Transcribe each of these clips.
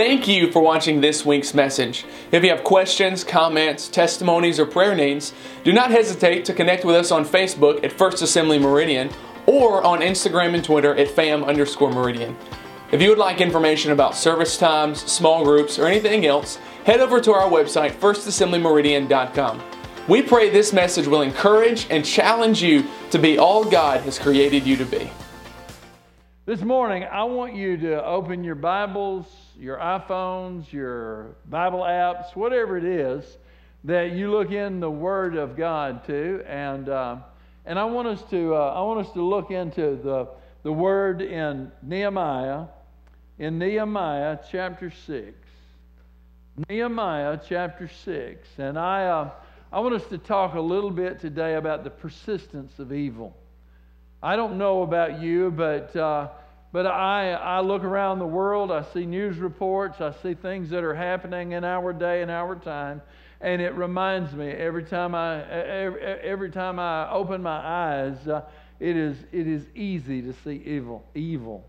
Thank you for watching this week's message. If you have questions, comments, testimonies, or prayer needs, do not hesitate to connect with us on Facebook at First Assembly Meridian or on Instagram and Twitter at fam underscore meridian. If you would like information about service times, small groups, or anything else, head over to our website, firstassemblyMeridian.com. We pray this message will encourage and challenge you to be all God has created you to be. This morning, I want you to open your Bibles, your iPhones, your Bible apps, whatever it is that you look in the Word of God to, and uh, and I want us to uh, I want us to look into the the Word in Nehemiah, in Nehemiah chapter six, Nehemiah chapter six, and I uh, I want us to talk a little bit today about the persistence of evil. I don't know about you, but uh, but I, I look around the world, I see news reports, I see things that are happening in our day and our time, and it reminds me every time I, every, every time I open my eyes, uh, it, is, it is easy to see evil. Evil.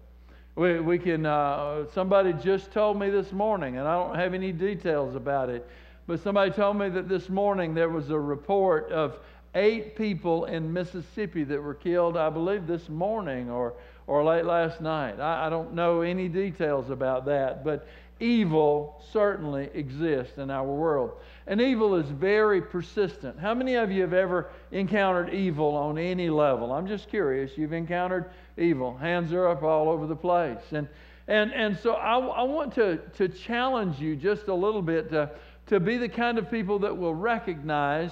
We, we can, uh, somebody just told me this morning, and I don't have any details about it, but somebody told me that this morning there was a report of eight people in Mississippi that were killed, I believe, this morning or or late last night. I, I don't know any details about that, but evil certainly exists in our world. And evil is very persistent. How many of you have ever encountered evil on any level? I'm just curious. You've encountered evil. Hands are up all over the place. And, and, and so I, I want to, to challenge you just a little bit to, to be the kind of people that will recognize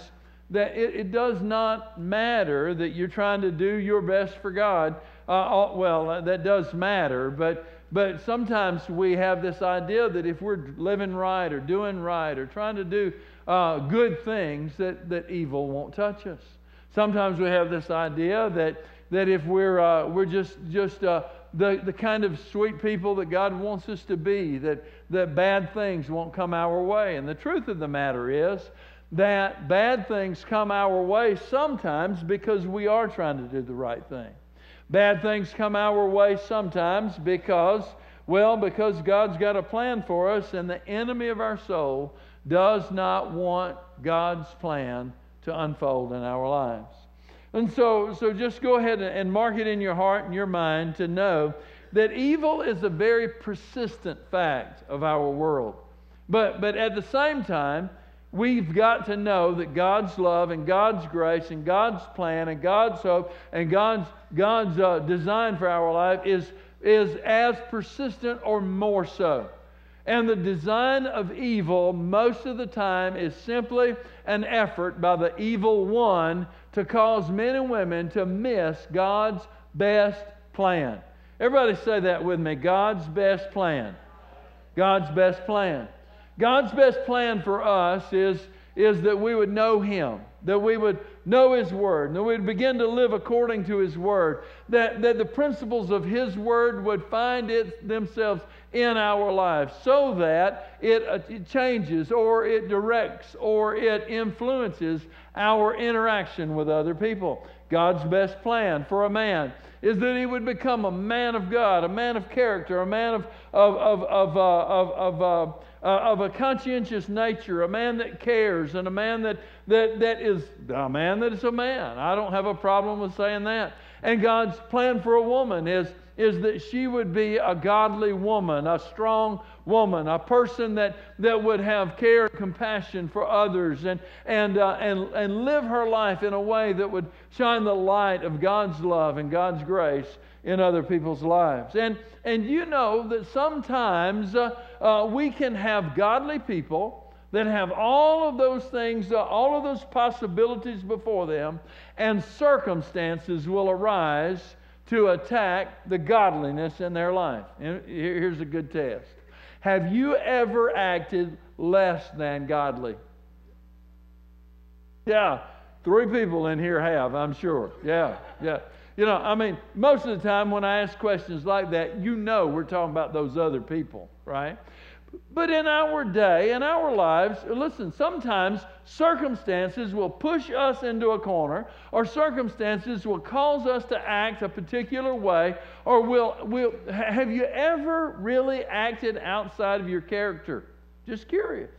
that it, it does not matter that you're trying to do your best for God uh, well, uh, that does matter, but, but sometimes we have this idea that if we're living right or doing right or trying to do uh, good things, that, that evil won't touch us. Sometimes we have this idea that, that if we're, uh, we're just, just uh, the, the kind of sweet people that God wants us to be, that, that bad things won't come our way. And the truth of the matter is that bad things come our way sometimes because we are trying to do the right thing. Bad things come our way sometimes because, well, because God's got a plan for us, and the enemy of our soul does not want God's plan to unfold in our lives. And so, so just go ahead and mark it in your heart and your mind to know that evil is a very persistent fact of our world. But, but at the same time, We've got to know that God's love and God's grace and God's plan and God's hope and God's, God's uh, design for our life is, is as persistent or more so. And the design of evil, most of the time, is simply an effort by the evil one to cause men and women to miss God's best plan. Everybody say that with me God's best plan. God's best plan. God's best plan for us is, is that we would know Him, that we would know His Word, that we'd begin to live according to His Word, that, that the principles of His Word would find it themselves in our lives so that it, uh, it changes or it directs or it influences our interaction with other people. God's best plan for a man is that he would become a man of God, a man of character, a man of, of, of, of, uh, of, of uh, uh, of a conscientious nature, a man that cares, and a man that, that, that is a man that is a man. I don't have a problem with saying that. And God's plan for a woman is, is that she would be a godly woman, a strong woman, a person that, that would have care and compassion for others and, and, uh, and, and live her life in a way that would shine the light of God's love and God's grace in other people's lives. And, and you know that sometimes uh, uh, we can have godly people that have all of those things, uh, all of those possibilities before them, and circumstances will arise to attack the godliness in their life. And here's a good test Have you ever acted less than godly? Yeah, three people in here have, I'm sure. Yeah, yeah. You know, I mean, most of the time when I ask questions like that, you know we're talking about those other people, right? But in our day, in our lives, listen, sometimes circumstances will push us into a corner, or circumstances will cause us to act a particular way, or will, will have you ever really acted outside of your character? Just curious.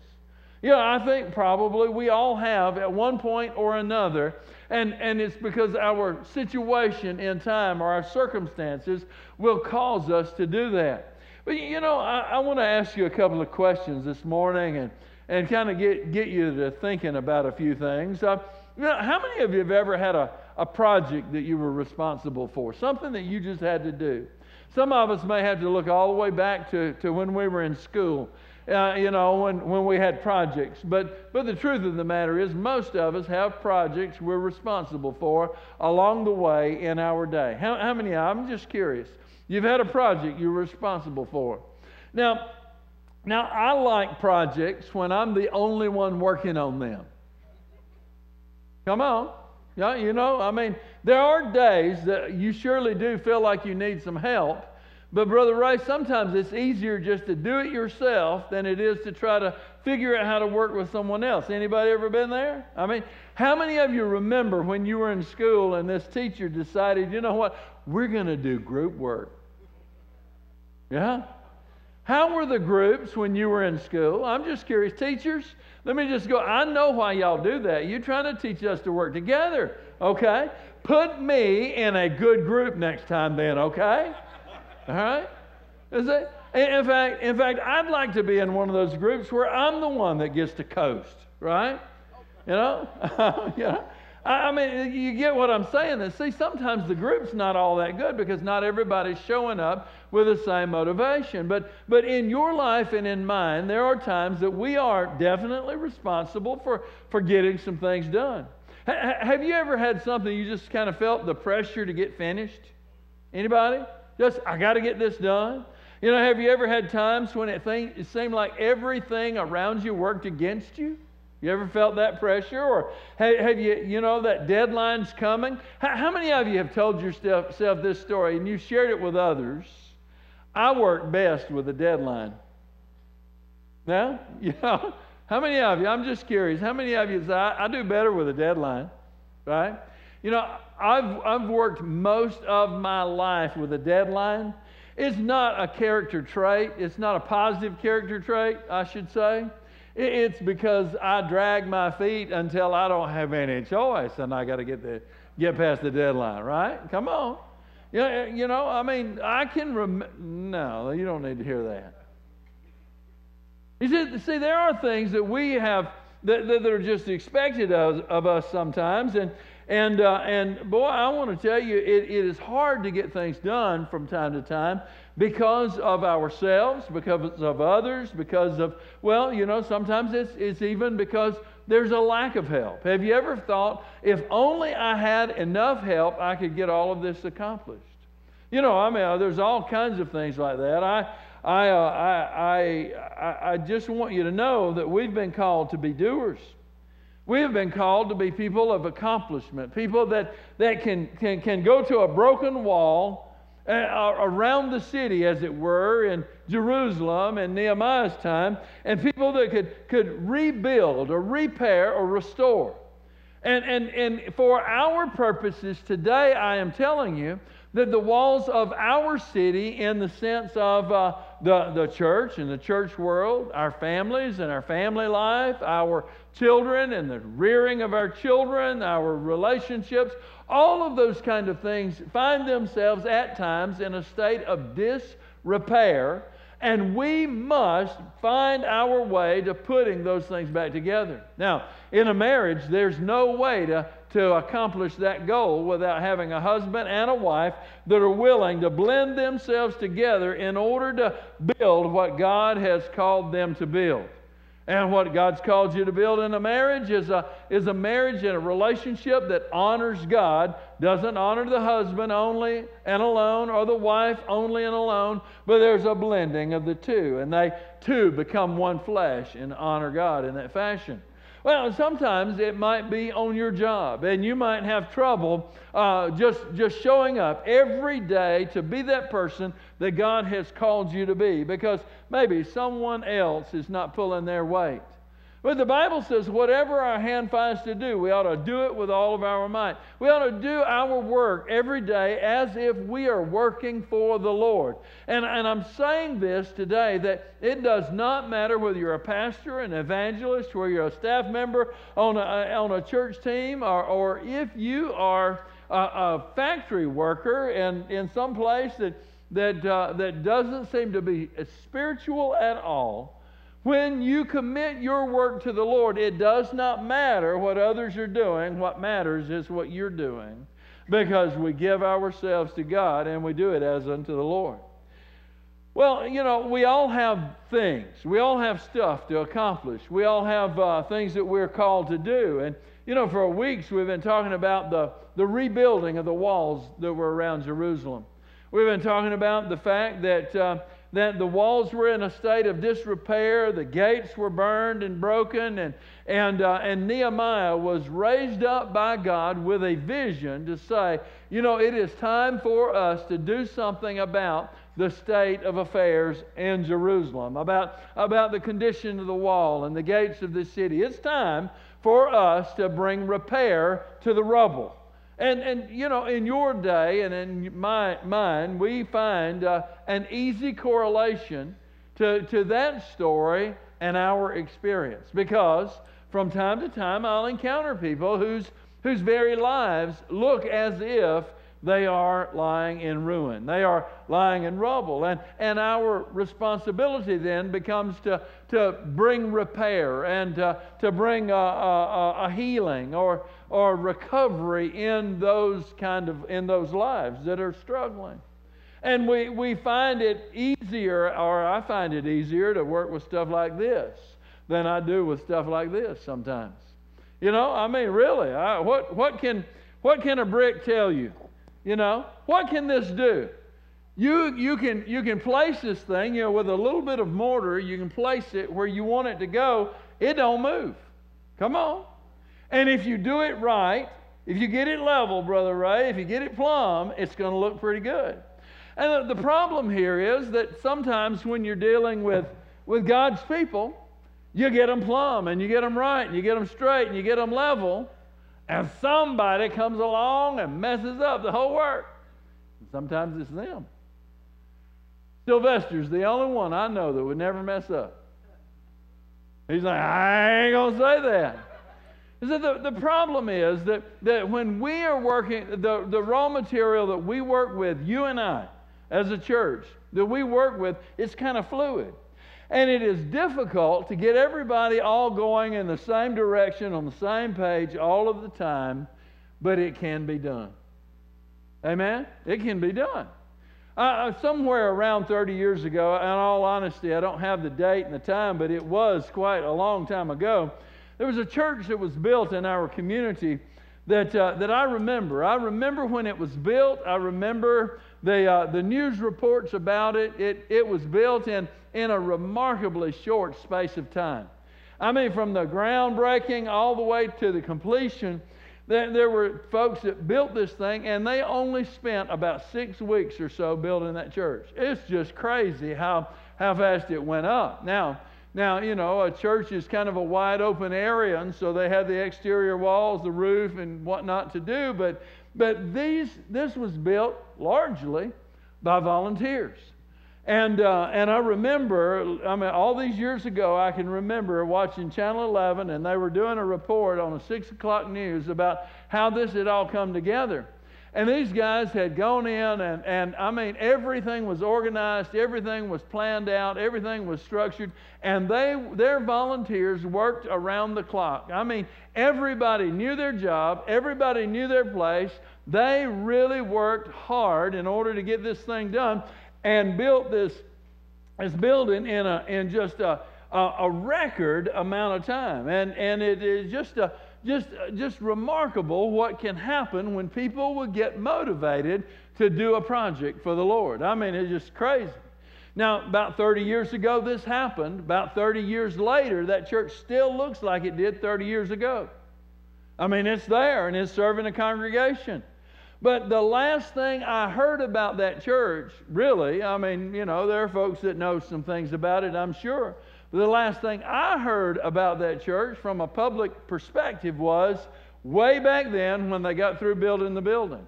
You know, I think probably we all have at one point or another, and, and it's because our situation in time or our circumstances will cause us to do that. But you know, I, I want to ask you a couple of questions this morning and, and kind of get, get you to thinking about a few things. Uh, you know, how many of you have ever had a, a project that you were responsible for, something that you just had to do? Some of us may have to look all the way back to, to when we were in school, uh, you know, when, when we had projects. But, but the truth of the matter is, most of us have projects we're responsible for along the way in our day. How, how many? I'm just curious. You've had a project you're responsible for. Now, now I like projects when I'm the only one working on them. Come on. Yeah, you know, I mean, there are days that you surely do feel like you need some help. But Brother Ray, sometimes it's easier just to do it yourself than it is to try to figure out how to work with someone else. Anybody ever been there? I mean, how many of you remember when you were in school and this teacher decided, you know what, we're going to do group work? Yeah? How were the groups when you were in school? I'm just curious. Teachers, let me just go. I know why y'all do that. You're trying to teach us to work together, okay? Put me in a good group next time, then, okay? All right? Is it? In fact, in fact, I'd like to be in one of those groups where I'm the one that gets to coast, right? You know? know? I mean, you get what I'm saying. And see, sometimes the group's not all that good because not everybody's showing up with the same motivation. But, but in your life and in mine, there are times that we are definitely responsible for, for getting some things done. H- have you ever had something you just kind of felt the pressure to get finished? Anybody? Just, I got to get this done. You know, have you ever had times when it, think, it seemed like everything around you worked against you? You ever felt that pressure? Or have you, you know, that deadline's coming? How many of you have told yourself this story and you've shared it with others? I work best with a deadline. Now, you know, how many of you, I'm just curious, how many of you say, I, I do better with a deadline, right? You know, I've, I've worked most of my life with a deadline. It's not a character trait, it's not a positive character trait, I should say. It's because I drag my feet until I don't have any choice and I got to get the get past the deadline, right? Come on. You know, you know I mean, I can rem- no, you don't need to hear that. You said, see, there are things that we have that, that are just expected of, of us sometimes, and and, uh, and boy, I want to tell you, it, it is hard to get things done from time to time because of ourselves, because of others, because of, well, you know, sometimes it's, it's even because there's a lack of help. Have you ever thought, if only I had enough help, I could get all of this accomplished? You know, I mean, uh, there's all kinds of things like that. I, I, uh, I, I, I just want you to know that we've been called to be doers. We have been called to be people of accomplishment, people that, that can, can, can go to a broken wall around the city, as it were, in Jerusalem in Nehemiah's time, and people that could, could rebuild or repair or restore. And, and, and for our purposes today, I am telling you that the walls of our city, in the sense of uh, the, the church and the church world, our families and our family life, our children and the rearing of our children, our relationships, all of those kind of things find themselves at times in a state of disrepair, and we must find our way to putting those things back together. Now, in a marriage, there's no way to, to accomplish that goal without having a husband and a wife that are willing to blend themselves together in order to build what God has called them to build. And what God's called you to build in a marriage is a, is a marriage and a relationship that honors God, doesn't honor the husband only and alone or the wife only and alone, but there's a blending of the two. And they two become one flesh and honor God in that fashion. Well, sometimes it might be on your job, and you might have trouble uh, just, just showing up every day to be that person that God has called you to be because maybe someone else is not pulling their weight. But the Bible says, whatever our hand finds to do, we ought to do it with all of our might. We ought to do our work every day as if we are working for the Lord. And, and I'm saying this today that it does not matter whether you're a pastor, an evangelist, whether you're a staff member on a, on a church team, or, or if you are a, a factory worker in, in some place that, that, uh, that doesn't seem to be spiritual at all when you commit your work to the Lord, it does not matter what others are doing. What matters is what you're doing because we give ourselves to God and we do it as unto the Lord. Well, you know, we all have things. We all have stuff to accomplish. We all have uh, things that we're called to do. And, you know, for weeks we've been talking about the, the rebuilding of the walls that were around Jerusalem. We've been talking about the fact that. Uh, that the walls were in a state of disrepair, the gates were burned and broken, and, and, uh, and Nehemiah was raised up by God with a vision to say, you know, it is time for us to do something about the state of affairs in Jerusalem, about, about the condition of the wall and the gates of the city. It's time for us to bring repair to the rubble. And, and you know, in your day and in my, mine, we find uh, an easy correlation to, to that story and our experience. Because from time to time, I'll encounter people whose, whose very lives look as if they are lying in ruin. They are lying in rubble. And, and our responsibility then becomes to, to bring repair and uh, to bring a, a, a, healing or, or recovery in those kind of in those lives that are struggling. And we, we find it easier, or I find it easier to work with stuff like this than I do with stuff like this sometimes. You know, I mean, really, I, what, what, can, what can a brick tell you? You know, what can this do? You, you, can, you can place this thing, you know, with a little bit of mortar, you can place it where you want it to go. It don't move. Come on. And if you do it right, if you get it level, Brother Ray, if you get it plumb, it's going to look pretty good. And the, problem here is that sometimes when you're dealing with, with God's people, you get them plumb and you get them right and you get them straight and you get them level and somebody comes along and messes up the whole work. And sometimes it's them. Sylvester's the only one I know that would never mess up. He's like, I ain't going to say that. So the, the problem is that, that when we are working, the, the raw material that we work with, you and I, as a church, that we work with, it's kind of fluid. And it is difficult to get everybody all going in the same direction on the same page all of the time, but it can be done. Amen? It can be done. Uh, somewhere around 30 years ago, in all honesty, I don't have the date and the time, but it was quite a long time ago. There was a church that was built in our community that, uh, that I remember. I remember when it was built. I remember the, uh, the news reports about it. It, it was built in in a remarkably short space of time. I mean, from the groundbreaking all the way to the completion, there, were folks that built this thing, and they only spent about six weeks or so building that church. It's just crazy how, how fast it went up. Now, now, you know, a church is kind of a wide open area, and so they had the exterior walls, the roof, and whatnot to do. But, but these, this was built largely by volunteers. And, uh, and I remember, I mean, all these years ago, I can remember watching Channel 11, and they were doing a report on a 6 o'clock news about how this had all come together. And these guys had gone in, and, and I mean, everything was organized, everything was planned out, everything was structured, and they, their volunteers worked around the clock. I mean, everybody knew their job, everybody knew their place. They really worked hard in order to get this thing done and built this, this building in, a, in just a, a, a record amount of time. And, and it is just, a, just, just remarkable what can happen when people will get motivated to do a project for the Lord. I mean, it's just crazy. Now, about 30 years ago, this happened. About 30 years later, that church still looks like it did 30 years ago. I mean, it's there and it's serving a congregation. But the last thing I heard about that church, really, I mean, you know, there are folks that know some things about it, I'm sure. But the last thing I heard about that church from a public perspective was way back then when they got through building the building.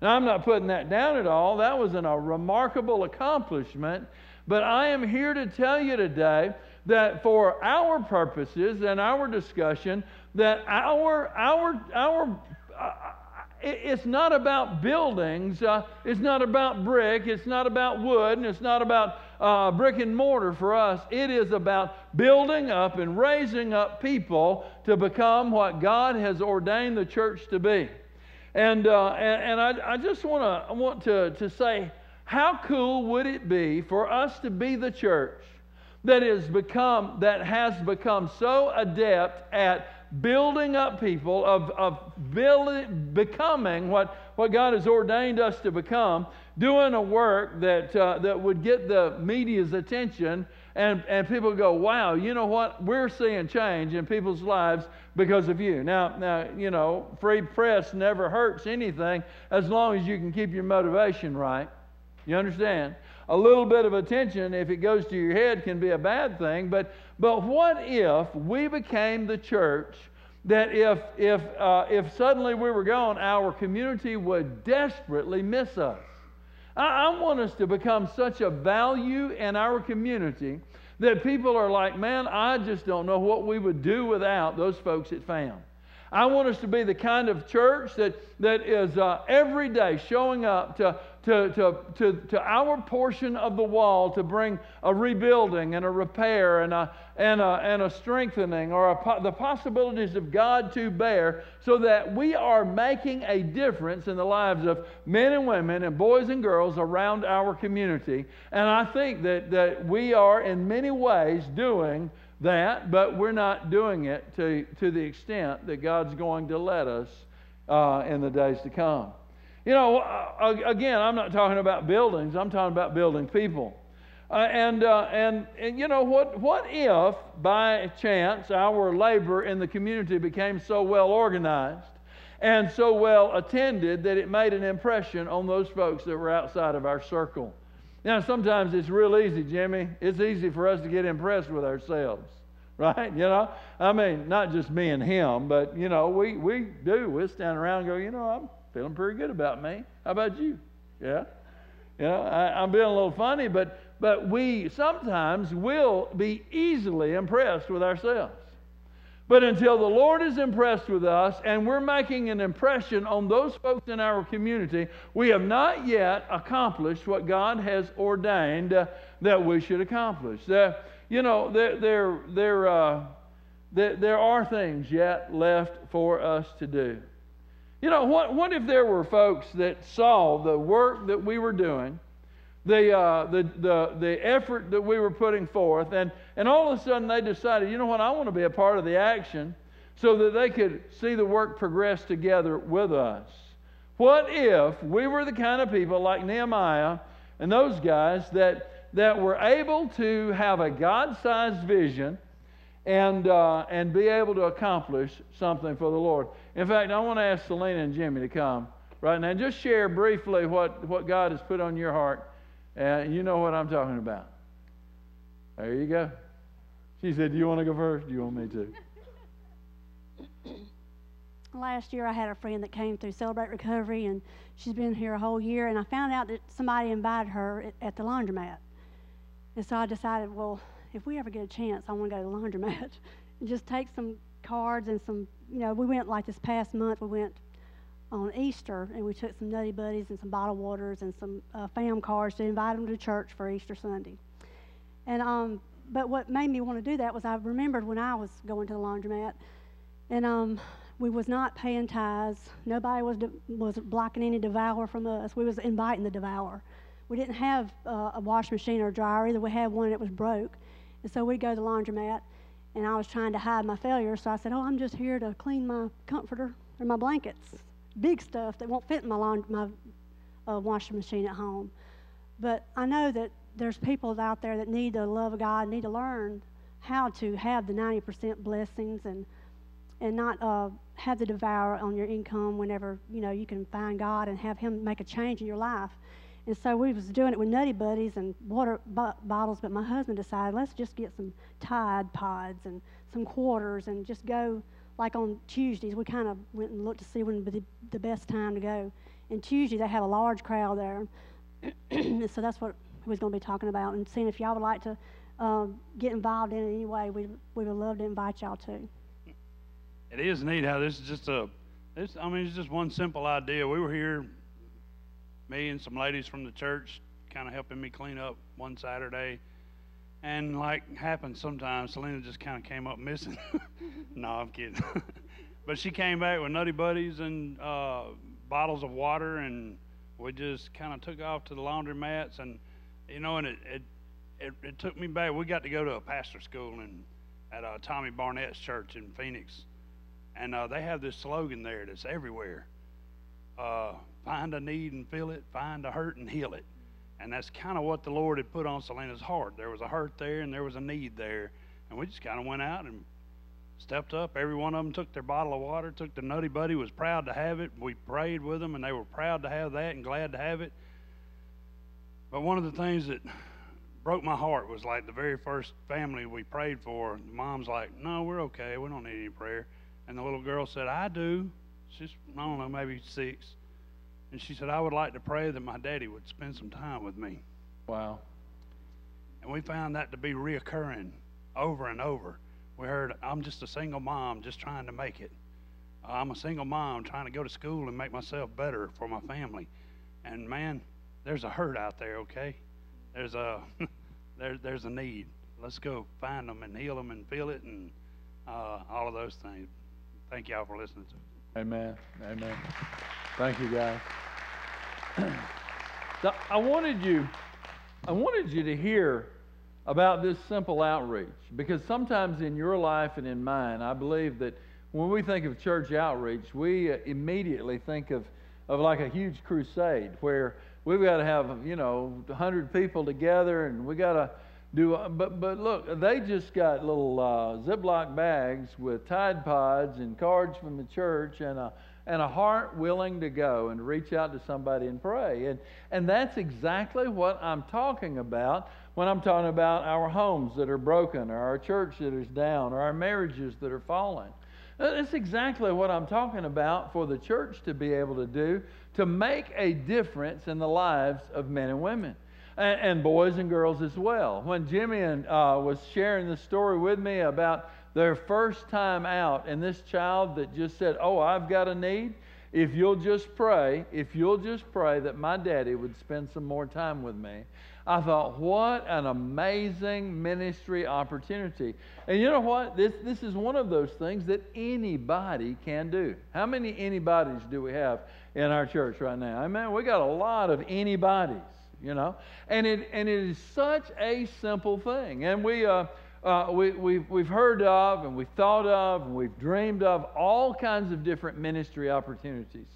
Now, I'm not putting that down at all. That was an, a remarkable accomplishment. But I am here to tell you today that for our purposes and our discussion, that our, our, our, it's not about buildings, uh, it's not about brick, it's not about wood, and it's not about uh, brick and mortar for us. It is about building up and raising up people to become what God has ordained the church to be. And, uh, and, and I, I just wanna, I want to, to say, how cool would it be for us to be the church that is become that has become so adept at building up people, of, of building, becoming what, what God has ordained us to become, doing a work that, uh, that would get the media's attention, and, and people go, wow, you know what? We're seeing change in people's lives because of you. Now, now, you know, free press never hurts anything as long as you can keep your motivation right. You understand? A little bit of attention, if it goes to your head, can be a bad thing. But, but what if we became the church that if, if, uh, if suddenly we were gone, our community would desperately miss us? I, I want us to become such a value in our community that people are like, man, I just don't know what we would do without those folks at FAM. I want us to be the kind of church that, that is uh, every day showing up to, to, to, to, to our portion of the wall to bring a rebuilding and a repair and a, and a, and a strengthening or a, the possibilities of God to bear so that we are making a difference in the lives of men and women and boys and girls around our community. And I think that, that we are in many ways doing that, but we're not doing it to, to the extent that God's going to let us uh, in the days to come. You know, uh, again, I'm not talking about buildings, I'm talking about building people. Uh, and, uh, and, and, you know, what, what if by chance our labor in the community became so well organized and so well attended that it made an impression on those folks that were outside of our circle? Now, sometimes it's real easy, Jimmy. It's easy for us to get impressed with ourselves, right? You know, I mean, not just me and him, but, you know, we, we do. We stand around and go, you know, I'm feeling pretty good about me. How about you? Yeah? You know, I, I'm being a little funny, but, but we sometimes will be easily impressed with ourselves. But until the Lord is impressed with us and we're making an impression on those folks in our community, we have not yet accomplished what God has ordained uh, that we should accomplish. There, you know, there, there, there, uh, there, there are things yet left for us to do. You know, what, what if there were folks that saw the work that we were doing, the, uh, the, the, the effort that we were putting forth, and, and all of a sudden they decided, you know what, I want to be a part of the action so that they could see the work progress together with us. What if we were the kind of people like Nehemiah and those guys that, that were able to have a God sized vision and, uh, and be able to accomplish something for the Lord? In fact, I want to ask Selena and Jimmy to come right now. And just share briefly what, what God has put on your heart. And you know what I'm talking about. There you go. She said, Do you want to go first? Do you want me to? Last year, I had a friend that came through Celebrate Recovery, and she's been here a whole year. And I found out that somebody invited her at the laundromat. And so I decided, well, if we ever get a chance, I want to go to the laundromat and just take some cards and some, you know, we went like this past month, we went on Easter and we took some Nutty Buddies and some bottled waters and some uh, fam cards to invite them to church for Easter Sunday. And, um, but what made me want to do that was I remembered when I was going to the laundromat and, um, we was not paying tithes. Nobody was, de- was blocking any devour from us. We was inviting the devour. We didn't have uh, a wash machine or a dryer either. We had one that was broke. And so we'd go to the laundromat and I was trying to hide my failure. So I said, "Oh, I'm just here to clean my comforter or my blankets, big stuff that won't fit in my laund- my uh, washing machine at home." But I know that there's people out there that need the love of God, need to learn how to have the 90% blessings and and not uh, have the devour on your income whenever you know you can find God and have Him make a change in your life. And so we was doing it with Nutty Buddies and water bottles, but my husband decided let's just get some Tide Pods and some quarters and just go like on Tuesdays. We kind of went and looked to see when would be the best time to go. And Tuesday they had a large crowd there, and so that's what we was going to be talking about and seeing if y'all would like to um, get involved in it anyway. We we would love to invite y'all to. It is neat how this is just a. This I mean it's just one simple idea. We were here me and some ladies from the church kind of helping me clean up one Saturday. And like happens sometimes, Selena just kind of came up missing. no, I'm kidding. but she came back with Nutty Buddies and uh, bottles of water, and we just kind of took off to the laundromats. And, you know, and it, it, it, it took me back. We got to go to a pastor school in, at uh, Tommy Barnett's church in Phoenix. And uh, they have this slogan there that's everywhere. Uh, find a need and fill it, find a hurt and heal it. And that's kind of what the Lord had put on Selena's heart. There was a hurt there and there was a need there. And we just kind of went out and stepped up. Every one of them took their bottle of water, took the Nutty Buddy, was proud to have it. We prayed with them and they were proud to have that and glad to have it. But one of the things that broke my heart was like the very first family we prayed for, mom's like, No, we're okay. We don't need any prayer. And the little girl said, I do. She's, I don't know, maybe six. And she said, I would like to pray that my daddy would spend some time with me. Wow. And we found that to be reoccurring over and over. We heard, I'm just a single mom just trying to make it. I'm a single mom trying to go to school and make myself better for my family. And man, there's a hurt out there, okay? There's a there, there's a need. Let's go find them and heal them and feel it and uh, all of those things. Thank y'all for listening to. Amen. Amen. Thank you, guys. I wanted you, I wanted you to hear about this simple outreach because sometimes in your life and in mine, I believe that when we think of church outreach, we uh, immediately think of, of like a huge crusade where we've got to have you know 100 people together and we got to do but but look they just got little uh, ziploc bags with tide pods and cards from the church and a and a heart willing to go and reach out to somebody and pray. And, and that's exactly what I'm talking about when I'm talking about our homes that are broken, or our church that is down, or our marriages that are falling. That's exactly what I'm talking about for the church to be able to do to make a difference in the lives of men and women. And, and boys and girls as well. When Jimmy and, uh, was sharing the story with me about their first time out, and this child that just said, Oh, I've got a need. If you'll just pray, if you'll just pray that my daddy would spend some more time with me. I thought, what an amazing ministry opportunity. And you know what? This, this is one of those things that anybody can do. How many anybody's do we have in our church right now? I mean, we got a lot of anybody's, you know? And it, and it is such a simple thing. And we, uh, uh, we, we've, we've heard of and we've thought of and we've dreamed of all kinds of different ministry opportunities.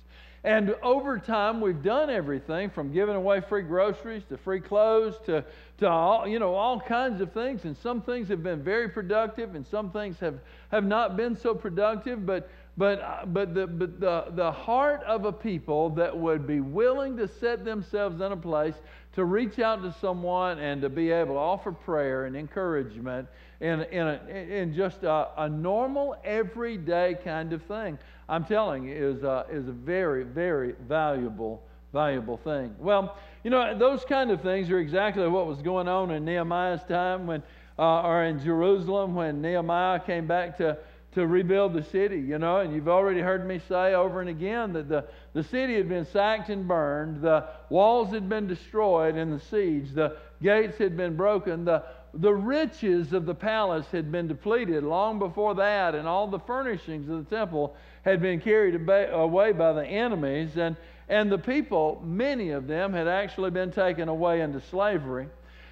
And over time, we've done everything from giving away free groceries to free clothes to, to all, you know, all kinds of things. And some things have been very productive and some things have, have not been so productive. But, but, uh, but, the, but the, the heart of a people that would be willing to set themselves in a place to reach out to someone and to be able to offer prayer and encouragement in, in, a, in just a, a normal, everyday kind of thing, I'm telling you, is a, is a very, very valuable, valuable thing. Well, you know, those kind of things are exactly what was going on in Nehemiah's time when, uh, or in Jerusalem when Nehemiah came back to to rebuild the city, you know, and you've already heard me say over and again that the, the city had been sacked and burned, the walls had been destroyed in the siege, the gates had been broken, the, the riches of the palace had been depleted long before that, and all the furnishings of the temple had been carried away by the enemies, and, and the people, many of them, had actually been taken away into slavery.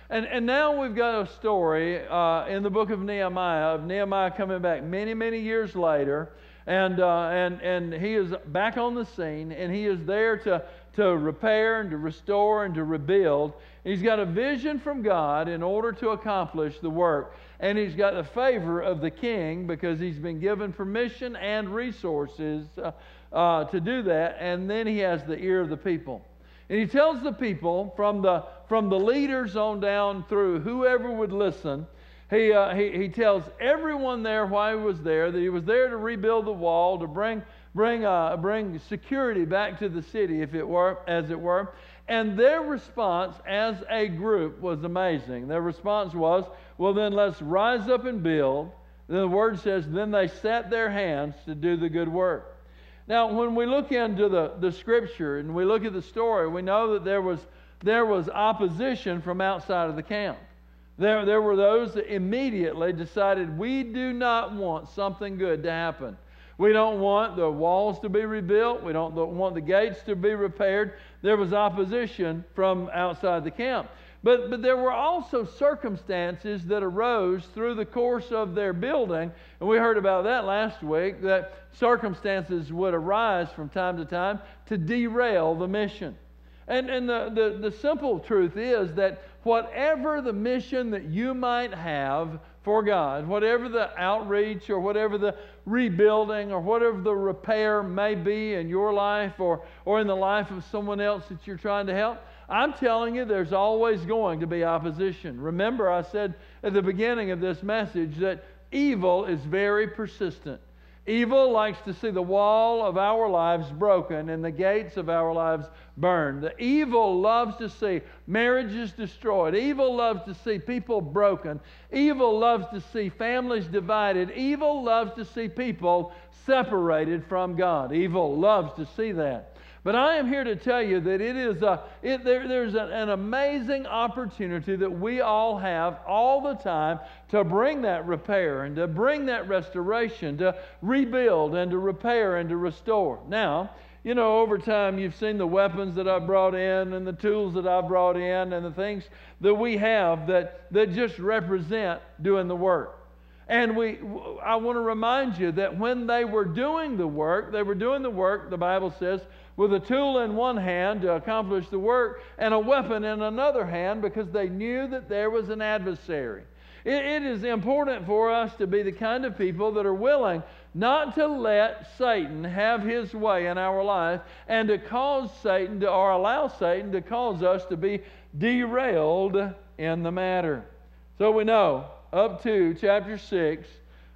And, and now we've got a story uh, in the book of Nehemiah of Nehemiah coming back many, many years later. And, uh, and, and he is back on the scene, and he is there to, to repair and to restore and to rebuild. He's got a vision from God in order to accomplish the work. And he's got the favor of the king because he's been given permission and resources uh, uh, to do that. And then he has the ear of the people. And he tells the people from the, from the leaders on down through whoever would listen, he, uh, he, he tells everyone there why he was there, that he was there to rebuild the wall, to bring, bring, uh, bring security back to the city, if it were, as it were. And their response as a group was amazing. Their response was, well, then let's rise up and build. Then the word says, then they set their hands to do the good work. Now, when we look into the, the scripture and we look at the story, we know that there was, there was opposition from outside of the camp. There, there were those that immediately decided we do not want something good to happen. We don't want the walls to be rebuilt. We don't want the gates to be repaired. There was opposition from outside the camp. But, but there were also circumstances that arose through the course of their building, and we heard about that last week, that circumstances would arise from time to time to derail the mission. And, and the, the, the simple truth is that whatever the mission that you might have for God, whatever the outreach or whatever the rebuilding or whatever the repair may be in your life or, or in the life of someone else that you're trying to help, I'm telling you, there's always going to be opposition. Remember, I said at the beginning of this message that evil is very persistent. Evil likes to see the wall of our lives broken and the gates of our lives burned. The evil loves to see marriages destroyed. Evil loves to see people broken. Evil loves to see families divided. Evil loves to see people separated from God. Evil loves to see that. But I am here to tell you that it is a, it, there, there's an, an amazing opportunity that we all have all the time to bring that repair and to bring that restoration, to rebuild and to repair and to restore. Now, you know, over time, you've seen the weapons that I've brought in and the tools that I've brought in and the things that we have that, that just represent doing the work. And we, I want to remind you that when they were doing the work, they were doing the work, the Bible says, with a tool in one hand to accomplish the work and a weapon in another hand because they knew that there was an adversary. it, it is important for us to be the kind of people that are willing not to let Satan have his way in our life and to cause Satan to, or allow Satan to cause us to be derailed in the matter. So we know up to chapter 6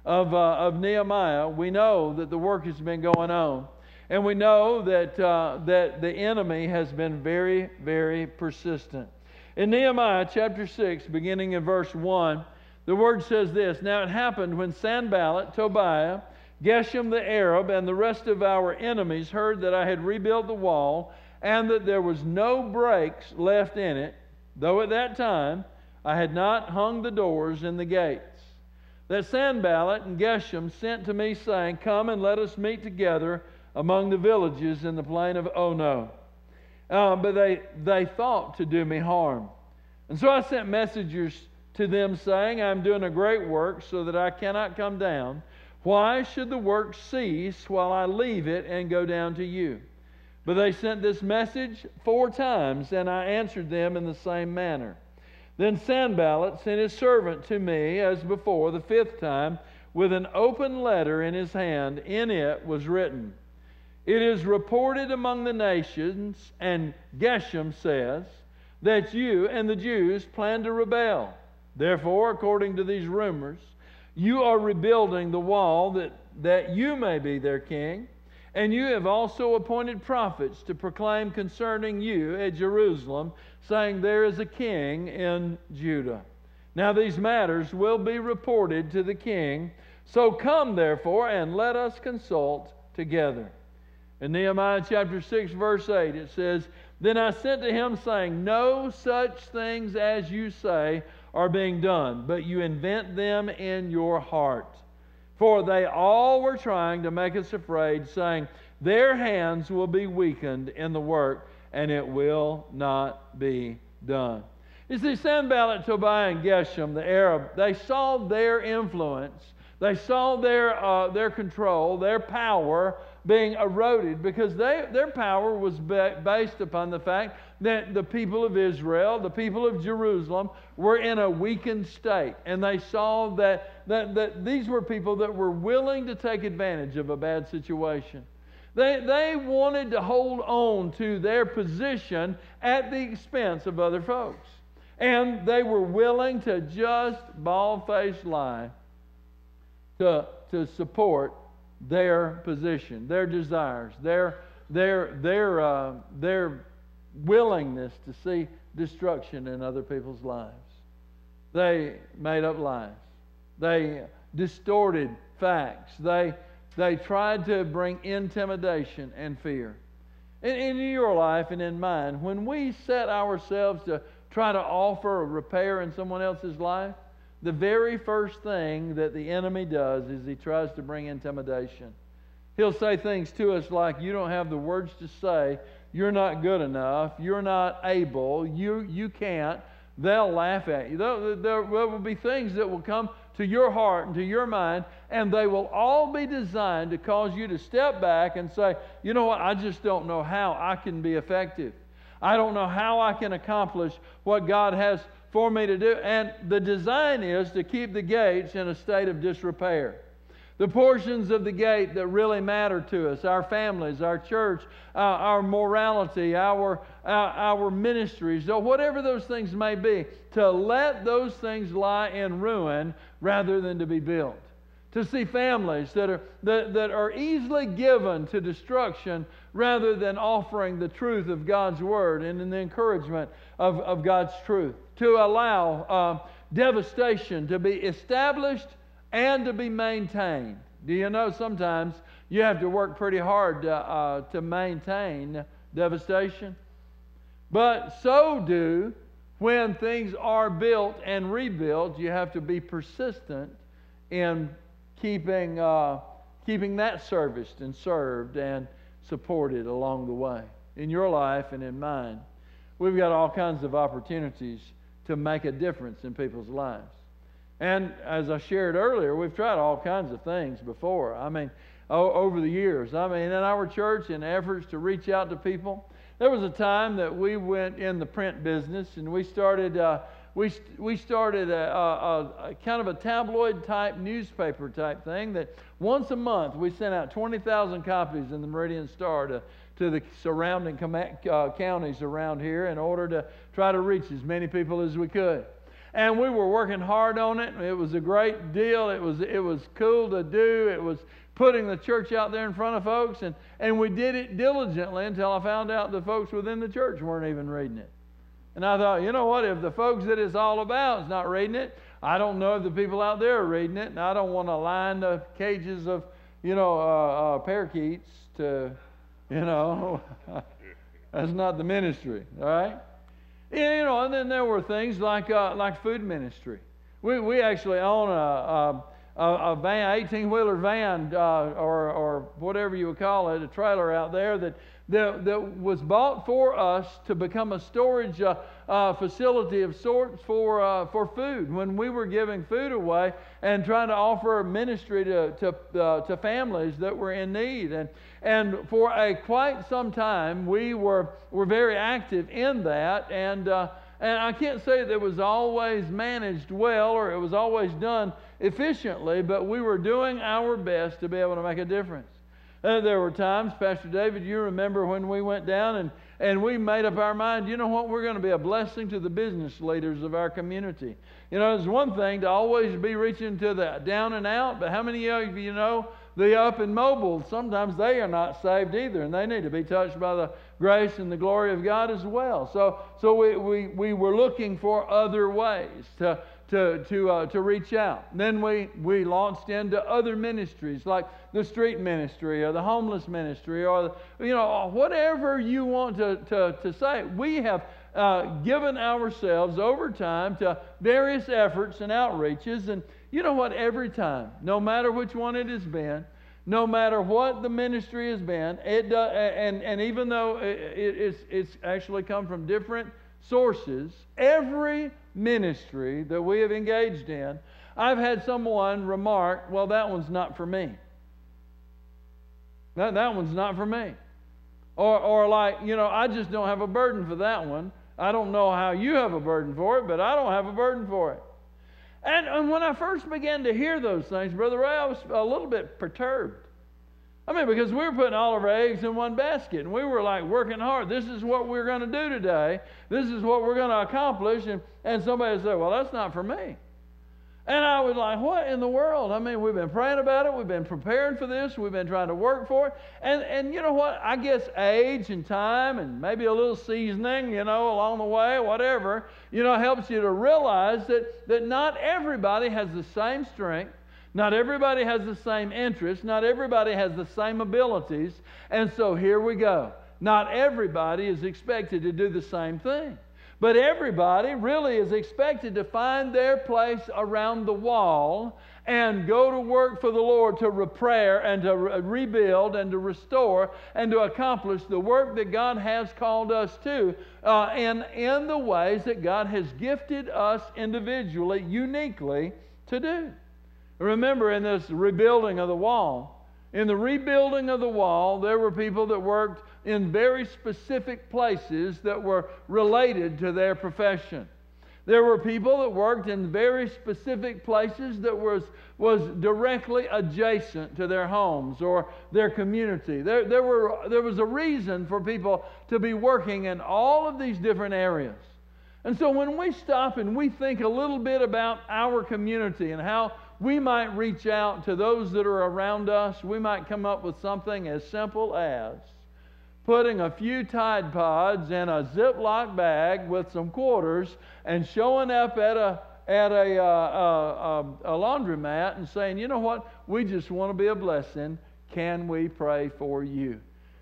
of, uh, of Nehemiah, we know that the work has been going on. And we know that, uh, that the enemy has been very, very persistent. In Nehemiah chapter 6, beginning in verse 1, the word says this Now it happened when Sanballat, Tobiah, Geshem the Arab, and the rest of our enemies heard that I had rebuilt the wall and that there was no breaks left in it, though at that time I had not hung the doors and the gates. That Sanballat and Geshem sent to me, saying, Come and let us meet together among the villages in the plain of Ono. Uh, but they, they thought to do me harm. And so I sent messengers to them saying, I'm doing a great work so that I cannot come down. Why should the work cease while I leave it and go down to you? But they sent this message four times, and I answered them in the same manner. Then Sanballat sent his servant to me as before, the fifth time, with an open letter in his hand. In it was written, it is reported among the nations, and Geshem says, that you and the Jews plan to rebel. Therefore, according to these rumors, you are rebuilding the wall that, that you may be their king, and you have also appointed prophets to proclaim concerning you at Jerusalem, saying, There is a king in Judah. Now, these matters will be reported to the king. So come, therefore, and let us consult together. In Nehemiah chapter 6, verse 8, it says, Then I sent to him, saying, No such things as you say are being done, but you invent them in your heart. For they all were trying to make us afraid, saying, Their hands will be weakened in the work, and it will not be done. You see, Sanballat, Tobiah, and Geshem, the Arab, they saw their influence They saw their, uh, their control, their power being eroded because they, their power was based upon the fact that the people of Israel, the people of Jerusalem, were in a weakened state. And they saw that, that, that these were people that were willing to take advantage of a bad situation. They, they wanted to hold on to their position at the expense of other folks. And they were willing to just bald faced lie to, to support their position, their desires, their, their, their, uh, their willingness to see destruction in other people's lives. They made up lies. They distorted facts. They, they tried to bring intimidation and fear. In, in your life and in mine, when we set ourselves to try to offer a repair in someone else's life, the very first thing that the enemy does is he tries to bring intimidation. He'll say things to us like, You don't have the words to say, you're not good enough, you're not able, you, you can't. They'll laugh at you. There, there will be things that will come to your heart and to your mind, and they will all be designed to cause you to step back and say, You know what? I just don't know how I can be effective. I don't know how I can accomplish what God has for me to do. And the design is to keep the gates in a state of disrepair. The portions of the gate that really matter to us, our families, our church, uh, our morality, our, uh, our ministries, or whatever those things may be, to let those things lie in ruin rather than to be built to see families that are, that, that are easily given to destruction rather than offering the truth of God's word and the encouragement of, of God's truth. To allow uh, devastation to be established and to be maintained. Do you know sometimes you have to work pretty hard to, uh, to maintain devastation? But so do when things are built and rebuilt, you have to be persistent in keeping, uh, keeping that serviced and served and supported along the way in your life and in mine. We've got all kinds of opportunities to make a difference in people's lives. And as I shared earlier, we've tried all kinds of things before. I mean, over the years. I mean, in our church, in efforts to reach out to people, there was a time that we went in the print business and we started. Uh, we, we started a, a, a, kind of a tabloid type newspaper type thing that once a month we sent out 20,000 copies in the Meridian Star to, to the surrounding com- uh, counties around here in order to try to reach as many people as we could. And we were working hard on it. It was a great deal. It was, it was cool to do. It was putting the church out there in front of folks. And, and we did it diligently until I found out the folks within the church weren't even reading it. And I thought, you know what? If the folks that it's all about is not reading it, I don't know if the people out there are reading it. And I don't want to line the cages of, you know, uh, uh, parakeets to, you know, that's not the ministry, all right? Yeah, you know, and then there were things like, uh, like food ministry. We, we actually own a, a, a van, 18 wheeler van, uh, or, or whatever you would call it, a trailer out there that that, that was bought for us to become a storage uh, uh, facility of sorts for, uh, for food. When we were giving food away and trying to offer ministry to, to, uh, to families that were in need. And, and for a quite some time, we were, were very active in that. And, uh, and I can't say that it was always managed well or it was always done efficiently, but we were doing our best to be able to make a difference. Uh, there were times, Pastor David, you remember when we went down and, and we made up our mind, you know what, we're going to be a blessing to the business leaders of our community. You know, it's one thing to always be reaching to the down and out, but how many of you know the up and mobile, sometimes they are not saved either, and they need to be touched by the grace and the glory of God as well. So, so we, we, we were looking for other ways to, to, to, uh, to reach out. Then we, we launched into other ministries like the street ministry or the homeless ministry or, you know, whatever you want to, to, to say. We have uh, given ourselves over time to various efforts and outreaches. And you know what? Every time, no matter which one it has been, no matter what the ministry has been, it and, and even though it, it's, it's actually come from different sources, every ministry that we have engaged in, I've had someone remark, well, that one's not for me. That, that one's not for me. Or, or like, you know, I just don't have a burden for that one. I don't know how you have a burden for it, but I don't have a burden for it. And, and when I first began to hear those things, Brother Ray, I was a little bit perturbed. I mean, because we were putting all of our eggs in one basket and we were like working hard. This is what we're going to do today. This is what we're going to accomplish. And, and somebody said, Well, that's not for me. And I was like, what in the world? I mean, we've been praying about it. We've been preparing for this. We've been trying to work for it. And, and you know what? I guess age and time and maybe a little seasoning, you know, along the way, whatever, you know, helps you to realize that, that not everybody has the same strength. Not everybody has the same interest. Not everybody has the same abilities. And so here we go. Not everybody is expected to do the same thing. But everybody really is expected to find their place around the wall and go to work for the Lord to repair and to re- rebuild and to restore and to accomplish the work that God has called us to uh, and in the ways that God has gifted us individually, uniquely to do. Remember, in this rebuilding of the wall, in the rebuilding of the wall, there were people that worked in very specific places that were related to their profession. There were people that worked in very specific places that was, was directly adjacent to their homes or their community. There, there, were, there was a reason for people to be working in all of these different areas. And so when we stop and we think a little bit about our community and how we might reach out to those that are around us, we might come up with something as simple as putting a few Tide Pods in a Ziploc bag with some quarters and showing up at a at a, uh, uh, a, a laundromat and saying, you know what, we just want to be a blessing. Can we pray for you?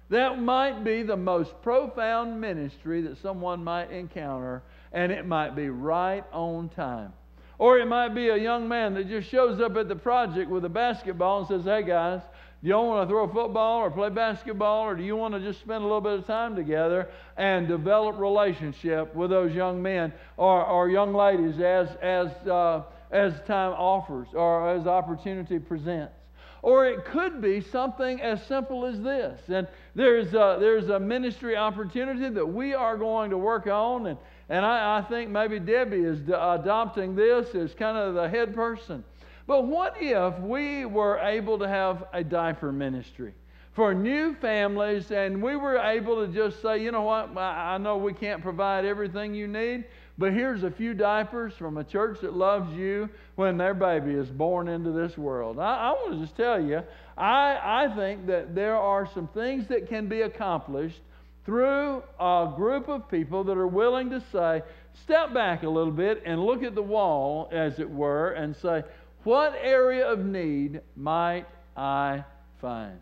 That might be the most profound ministry that someone might encounter, and it might be right on time. Or it might be a young man that just shows up at the project with a basketball and says, Hey guys, do you want to throw a football or play basketball, or do you want to just spend a little bit of time together and develop relationship with those young men or, or young ladies as, as, uh, as time offers or as opportunity presents? Or it could be something as simple as this. And there's a, there's a ministry opportunity that we are going to work on. And, and I, I think maybe Debbie is adopting this as kind of the head person. But what if we were able to have a diaper ministry for new families and we were able to just say, you know what, I know we can't provide everything you need, but here's a few diapers from a church that loves you when their baby is born into this world. I, I want to just tell you, I, I think that there are some things that can be accomplished through a group of people that are willing to say, step back a little bit and look at the wall, as it were, and say, what area of need might I find?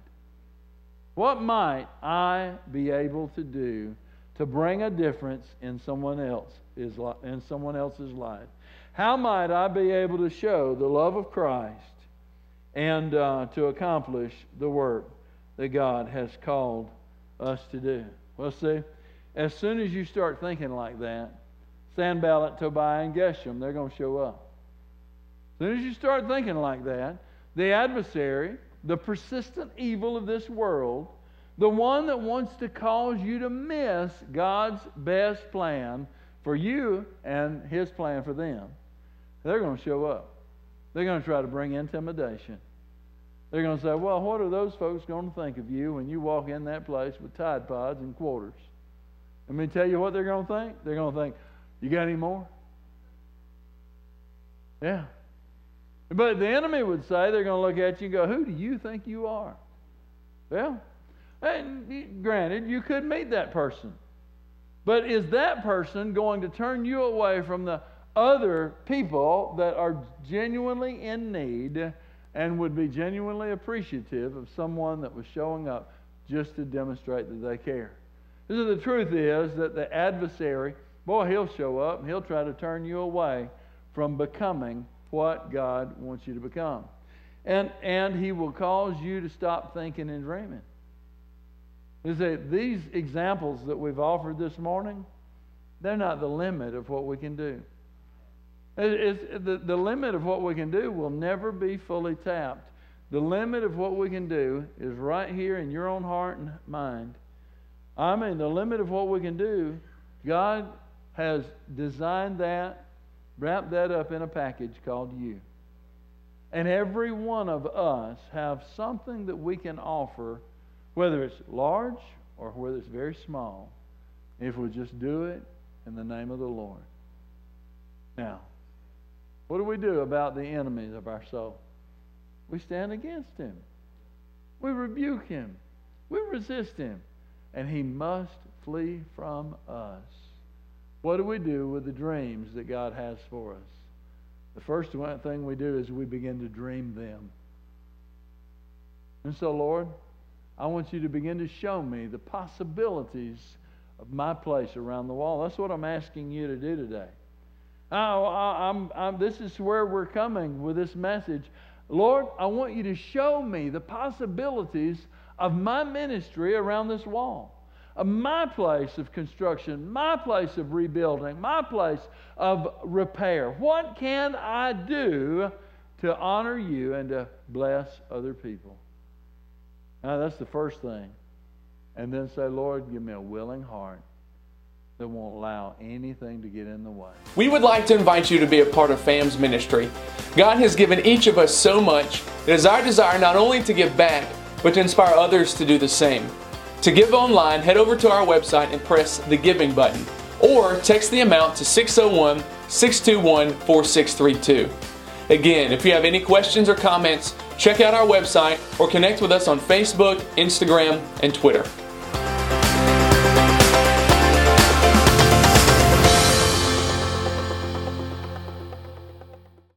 What might I be able to do to bring a difference in someone else in someone else's life? How might I be able to show the love of Christ and uh, to accomplish the work that God has called us to do? Well, see, as soon as you start thinking like that, Sanballat, Tobiah, and Geshem, they're going to show up. As soon as you start thinking like that, the adversary, the persistent evil of this world, the one that wants to cause you to miss God's best plan for you and his plan for them, they're going to show up. They're going to try to bring intimidation. They're going to say, Well, what are those folks going to think of you when you walk in that place with Tide Pods and quarters? Let me tell you what they're going to think. They're going to think, You got any more? Yeah. But the enemy would say, they're going to look at you and go, Who do you think you are? Well, and granted, you could meet that person. But is that person going to turn you away from the other people that are genuinely in need and would be genuinely appreciative of someone that was showing up just to demonstrate that they care? So the truth is that the adversary, boy, he'll show up and he'll try to turn you away from becoming what God wants you to become. And, and He will cause you to stop thinking and dreaming. That these examples that we've offered this morning, they're not the limit of what we can do. It's, the, the limit of what we can do will never be fully tapped. The limit of what we can do is right here in your own heart and mind. I mean, the limit of what we can do, God has designed that, wrapped that up in a package called you. And every one of us have something that we can offer, whether it's large or whether it's very small, if we just do it in the name of the Lord. Now, what do we do about the enemies of our soul? We stand against him. We rebuke him. We resist him. And he must flee from us. What do we do with the dreams that God has for us? The first thing we do is we begin to dream them. And so, Lord, I want you to begin to show me the possibilities of my place around the wall. That's what I'm asking you to do today. Oh, I, I'm, I'm, this is where we're coming with this message. Lord, I want you to show me the possibilities of my ministry around this wall, my place of construction, my place of rebuilding, my place of repair. What can I do to honor you and to bless other people? Now, that's the first thing. And then say, Lord, give me a willing heart that won't allow anything to get in the way. We would like to invite you to be a part of FAM's ministry. God has given each of us so much. It is our desire not only to give back, but to inspire others to do the same. To give online, head over to our website and press the giving button, or text the amount to 601 621 4632. Again, if you have any questions or comments, check out our website or connect with us on Facebook, Instagram, and Twitter.